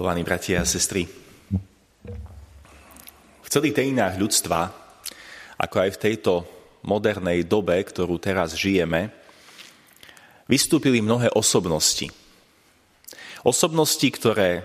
Milovaní bratia a sestry, v celých dejinách ľudstva, ako aj v tejto modernej dobe, ktorú teraz žijeme, vystúpili mnohé osobnosti. Osobnosti, ktoré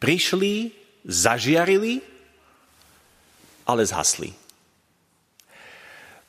prišli, zažiarili, ale zhasli.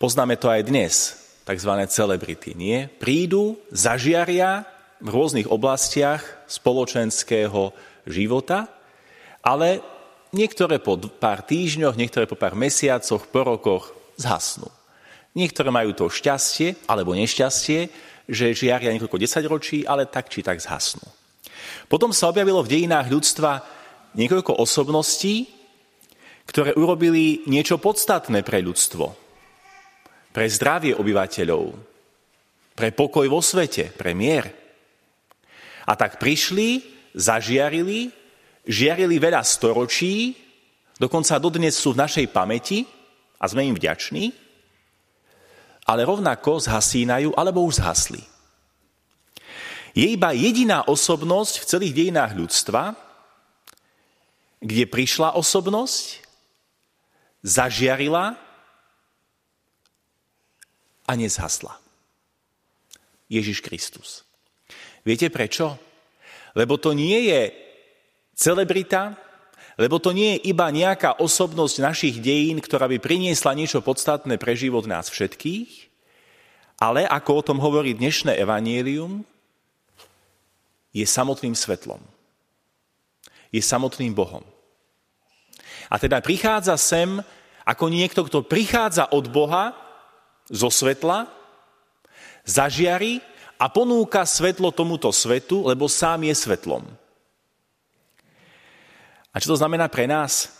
Poznáme to aj dnes, tzv. celebrity, nie? Prídu, zažiaria v rôznych oblastiach spoločenského života, ale niektoré po pár týždňoch, niektoré po pár mesiacoch, po rokoch zhasnú. Niektoré majú to šťastie alebo nešťastie, že žiaria niekoľko desaťročí, ale tak či tak zhasnú. Potom sa objavilo v dejinách ľudstva niekoľko osobností, ktoré urobili niečo podstatné pre ľudstvo, pre zdravie obyvateľov, pre pokoj vo svete, pre mier. A tak prišli, zažiarili, žiarili veľa storočí, dokonca dodnes sú v našej pamäti a sme im vďační, ale rovnako zhasínajú alebo už zhasli. Je iba jediná osobnosť v celých dejinách ľudstva, kde prišla osobnosť, zažiarila a nezhasla. Ježiš Kristus. Viete prečo? Lebo to nie je celebrita, lebo to nie je iba nejaká osobnosť našich dejín, ktorá by priniesla niečo podstatné pre život nás všetkých, ale ako o tom hovorí dnešné evanielium, je samotným svetlom. Je samotným Bohom. A teda prichádza sem ako niekto, kto prichádza od Boha zo svetla, zažiari a ponúka svetlo tomuto svetu, lebo sám je svetlom. A čo to znamená pre nás?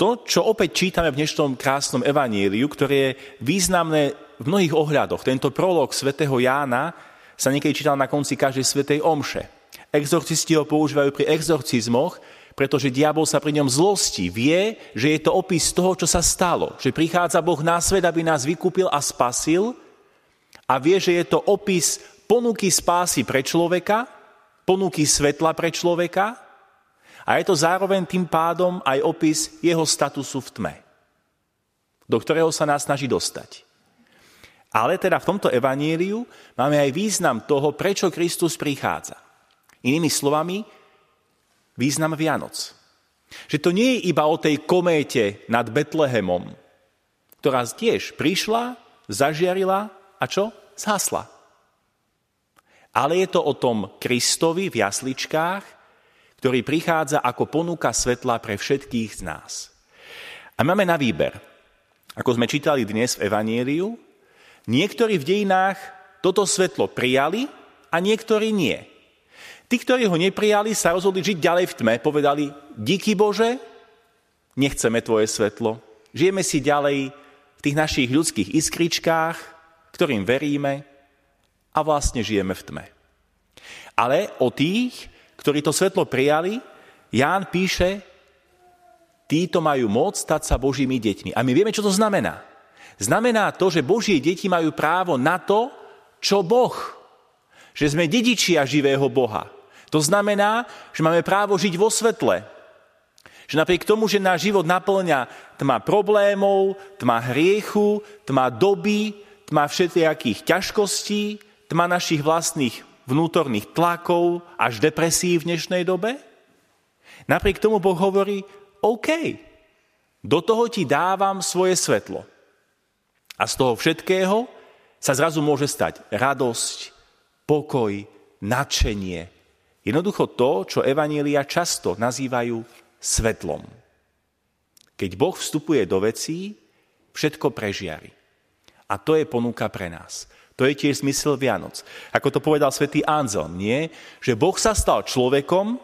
To, čo opäť čítame v dnešnom krásnom evaníliu, ktoré je významné v mnohých ohľadoch. Tento prolog svätého Jána sa niekedy čítal na konci každej svetej omše. Exorcisti ho používajú pri exorcizmoch, pretože diabol sa pri ňom zlosti. Vie, že je to opis toho, čo sa stalo. Že prichádza Boh na svet, aby nás vykúpil a spasil a vie, že je to opis ponuky spásy pre človeka, ponuky svetla pre človeka a je to zároveň tým pádom aj opis jeho statusu v tme, do ktorého sa nás snaží dostať. Ale teda v tomto evaníliu máme aj význam toho, prečo Kristus prichádza. Inými slovami, význam Vianoc. Že to nie je iba o tej kométe nad Betlehemom, ktorá tiež prišla, zažiarila a čo? Zhasla. Ale je to o tom Kristovi v jasličkách, ktorý prichádza ako ponuka svetla pre všetkých z nás. A máme na výber. Ako sme čítali dnes v Evanieliu, niektorí v dejinách toto svetlo prijali a niektorí nie. Tí, ktorí ho neprijali, sa rozhodli žiť ďalej v tme. Povedali, díky Bože, nechceme tvoje svetlo. Žijeme si ďalej v tých našich ľudských iskričkách, ktorým veríme, a vlastne žijeme v tme. Ale o tých, ktorí to svetlo prijali, Ján píše, títo majú moc stať sa Božími deťmi. A my vieme, čo to znamená. Znamená to, že Božie deti majú právo na to, čo Boh. Že sme dedičia živého Boha. To znamená, že máme právo žiť vo svetle. Že napriek tomu, že náš život naplňa tma problémov, tma hriechu, tma doby, tma všetkých ťažkostí, tma našich vlastných vnútorných tlakov až depresí v dnešnej dobe? Napriek tomu Boh hovorí, OK, do toho ti dávam svoje svetlo. A z toho všetkého sa zrazu môže stať radosť, pokoj, nadšenie. Jednoducho to, čo Evanília často nazývajú svetlom. Keď Boh vstupuje do vecí, všetko prežiari. A to je ponuka pre nás. To je tiež zmysel Vianoc. Ako to povedal svätý Anzel, nie? Že Boh sa stal človekom,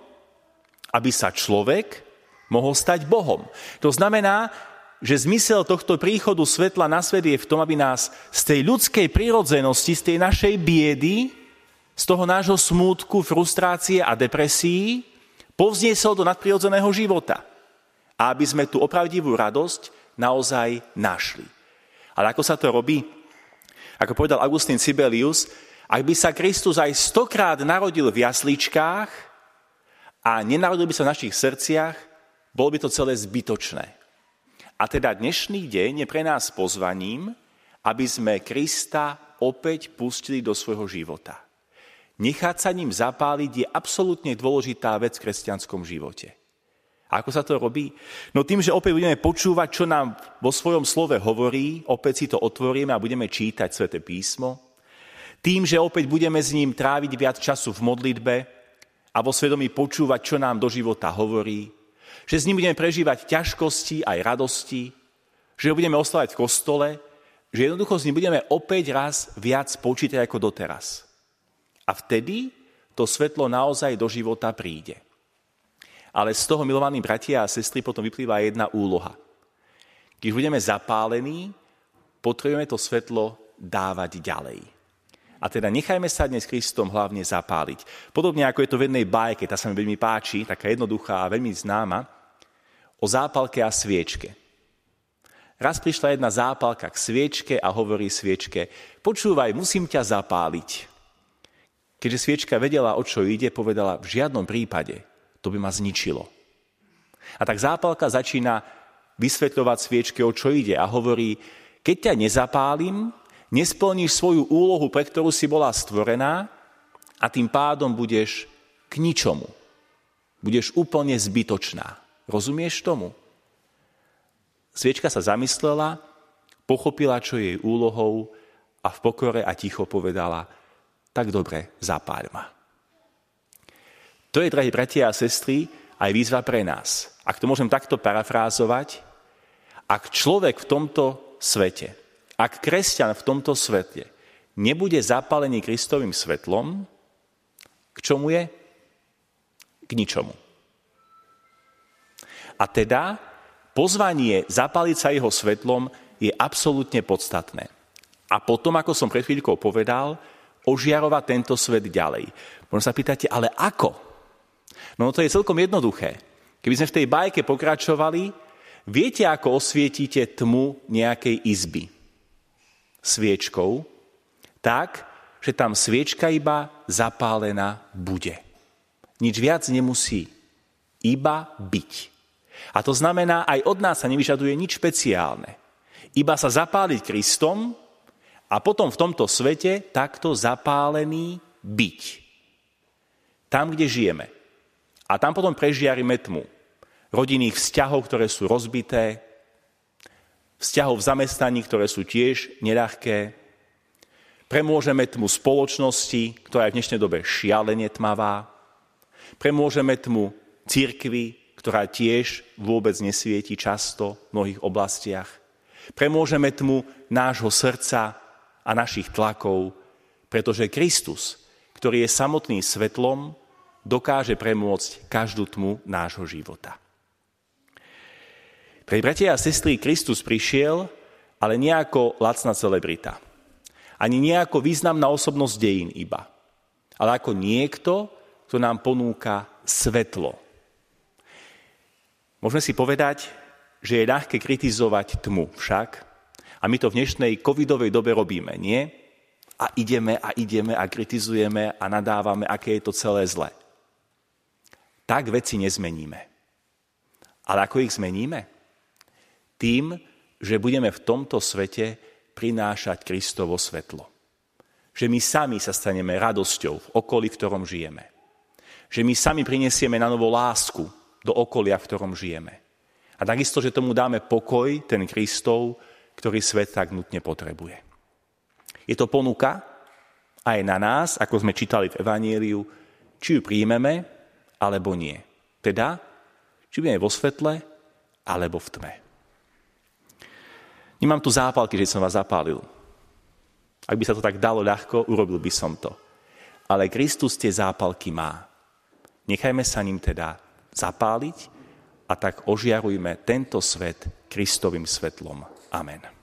aby sa človek mohol stať Bohom. To znamená, že zmysel tohto príchodu svetla na svet je v tom, aby nás z tej ľudskej prírodzenosti, z tej našej biedy, z toho nášho smútku, frustrácie a depresí povzniesol do nadprirodzeného života. A aby sme tú opravdivú radosť naozaj našli. Ale ako sa to robí? Ako povedal Augustín Sibelius, ak by sa Kristus aj stokrát narodil v jasličkách, a nenarodil by sa v našich srdciach, bolo by to celé zbytočné. A teda dnešný deň je pre nás pozvaním, aby sme Krista opäť pustili do svojho života. Nechať sa ním zapáliť je absolútne dôležitá vec v kresťanskom živote. A ako sa to robí? No tým, že opäť budeme počúvať, čo nám vo svojom slove hovorí, opäť si to otvoríme a budeme čítať Svete písmo. Tým, že opäť budeme s ním tráviť viac času v modlitbe a vo svedomí počúvať, čo nám do života hovorí. Že s ním budeme prežívať ťažkosti aj radosti. Že ho budeme ostávať v kostole. Že jednoducho s ním budeme opäť raz viac počítať ako doteraz. A vtedy to svetlo naozaj do života príde. Ale z toho, milovaní bratia a sestry, potom vyplýva jedna úloha. Keď budeme zapálení, potrebujeme to svetlo dávať ďalej. A teda nechajme sa dnes Kristom hlavne zapáliť. Podobne ako je to v jednej bajke, tá sa mi veľmi páči, taká jednoduchá a veľmi známa, o zápalke a sviečke. Raz prišla jedna zápalka k sviečke a hovorí sviečke, počúvaj, musím ťa zapáliť. Keďže sviečka vedela, o čo ide, povedala, v žiadnom prípade, to by ma zničilo. A tak zápalka začína vysvetľovať sviečke, o čo ide a hovorí, keď ťa nezapálim, nesplníš svoju úlohu, pre ktorú si bola stvorená a tým pádom budeš k ničomu. Budeš úplne zbytočná. Rozumieš tomu? Sviečka sa zamyslela, pochopila, čo je jej úlohou a v pokore a ticho povedala, tak dobre, zapáľ ma. To je, drahí bratia a sestry, aj výzva pre nás. Ak to môžem takto parafrázovať, ak človek v tomto svete, ak kresťan v tomto svete nebude zapálený Kristovým svetlom, k čomu je? K ničomu. A teda pozvanie zapáliť sa jeho svetlom je absolútne podstatné. A potom, ako som pred chvíľkou povedal, ožiarovať tento svet ďalej. Možno sa pýtate, ale ako? No to je celkom jednoduché. Keby sme v tej bajke pokračovali, viete, ako osvietite tmu nejakej izby? Sviečkou, tak, že tam sviečka iba zapálená bude. Nič viac nemusí, iba byť. A to znamená, aj od nás sa nevyžaduje nič špeciálne. Iba sa zapáliť Kristom a potom v tomto svete takto zapálený byť. Tam, kde žijeme. A tam potom prežiarime tmu. Rodinných vzťahov, ktoré sú rozbité, vzťahov v zamestnaní, ktoré sú tiež neľahké. Premôžeme tmu spoločnosti, ktorá je v dnešnej dobe šialene tmavá. Premôžeme tmu církvy, ktorá tiež vôbec nesvieti často v mnohých oblastiach. Premôžeme tmu nášho srdca a našich tlakov, pretože Kristus, ktorý je samotným svetlom, dokáže premôcť každú tmu nášho života. Pre bratia a sestry Kristus prišiel, ale nie ako lacná celebrita. Ani nie ako významná osobnosť dejín iba. Ale ako niekto, kto nám ponúka svetlo. Môžeme si povedať, že je ľahké kritizovať tmu však, a my to v dnešnej covidovej dobe robíme, nie? A ideme a ideme a kritizujeme a nadávame, aké je to celé zle tak veci nezmeníme. Ale ako ich zmeníme? Tým, že budeme v tomto svete prinášať Kristovo svetlo. Že my sami sa staneme radosťou v okolí, v ktorom žijeme. Že my sami prinesieme na novo lásku do okolia, v ktorom žijeme. A takisto, že tomu dáme pokoj, ten Kristov, ktorý svet tak nutne potrebuje. Je to ponuka aj na nás, ako sme čítali v Evanieliu, či ju príjmeme, alebo nie. Teda, či budeme vo svetle, alebo v tme. Nemám tu zápalky, že som vás zapálil. Ak by sa to tak dalo ľahko, urobil by som to. Ale Kristus tie zápalky má. Nechajme sa ním teda zapáliť a tak ožiarujme tento svet Kristovým svetlom. Amen.